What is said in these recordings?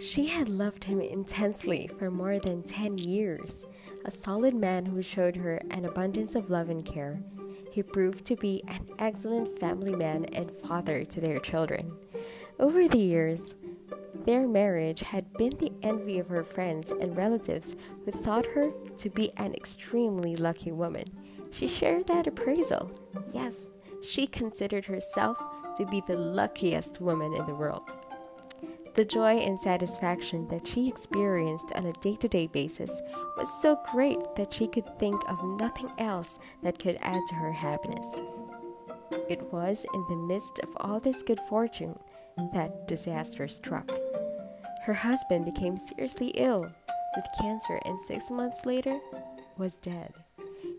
She had loved him intensely for more than 10 years, a solid man who showed her an abundance of love and care. He proved to be an excellent family man and father to their children. Over the years, their marriage had been the envy of her friends and relatives who thought her to be an extremely lucky woman. She shared that appraisal. Yes, she considered herself to be the luckiest woman in the world. The joy and satisfaction that she experienced on a day to day basis was so great that she could think of nothing else that could add to her happiness. It was in the midst of all this good fortune that disaster struck. Her husband became seriously ill with cancer and six months later was dead.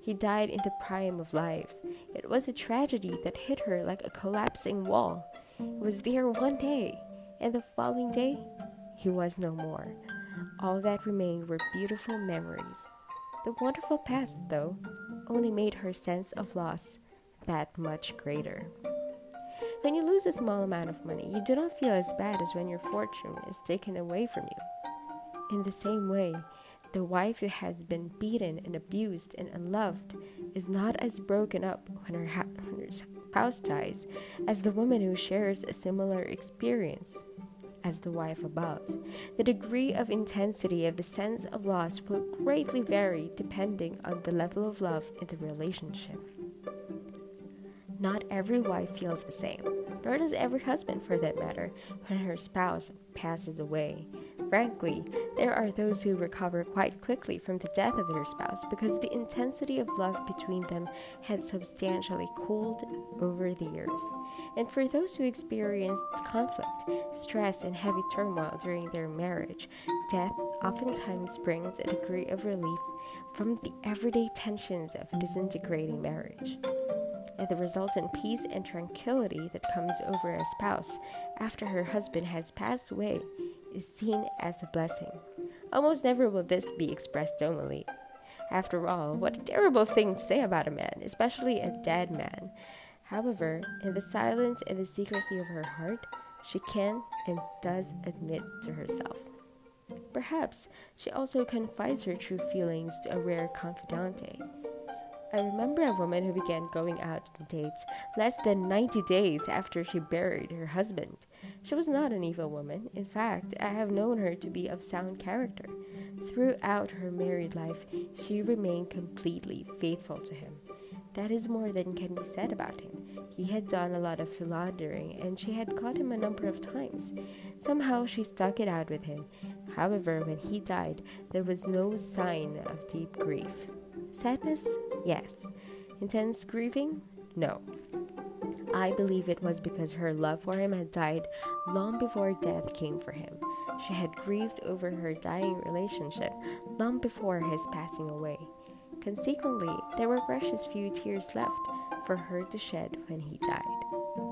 He died in the prime of life. It was a tragedy that hit her like a collapsing wall. It was there one day, and the following day, he was no more. All that remained were beautiful memories. The wonderful past, though, only made her sense of loss that much greater. When you lose a small amount of money, you do not feel as bad as when your fortune is taken away from you. In the same way, the wife who has been beaten and abused and unloved is not as broken up when her, ha- her spouse dies as the woman who shares a similar experience as the wife above. The degree of intensity of the sense of loss will greatly vary depending on the level of love in the relationship. Not every wife feels the same, nor does every husband for that matter, when her spouse passes away. Frankly, there are those who recover quite quickly from the death of their spouse because the intensity of love between them had substantially cooled over the years. And for those who experienced conflict, stress, and heavy turmoil during their marriage, death oftentimes brings a degree of relief from the everyday tensions of a disintegrating marriage and the resultant peace and tranquility that comes over a spouse after her husband has passed away is seen as a blessing. Almost never will this be expressed openly. After all, what a terrible thing to say about a man, especially a dead man. However, in the silence and the secrecy of her heart, she can and does admit to herself. Perhaps she also confides her true feelings to a rare confidante I remember a woman who began going out on dates less than 90 days after she buried her husband. She was not an evil woman. In fact, I have known her to be of sound character. Throughout her married life, she remained completely faithful to him. That is more than can be said about him. He had done a lot of philandering, and she had caught him a number of times. Somehow she stuck it out with him. However, when he died, there was no sign of deep grief. Sadness? Yes. Intense grieving? No. I believe it was because her love for him had died long before death came for him. She had grieved over her dying relationship long before his passing away. Consequently, there were precious few tears left for her to shed when he died.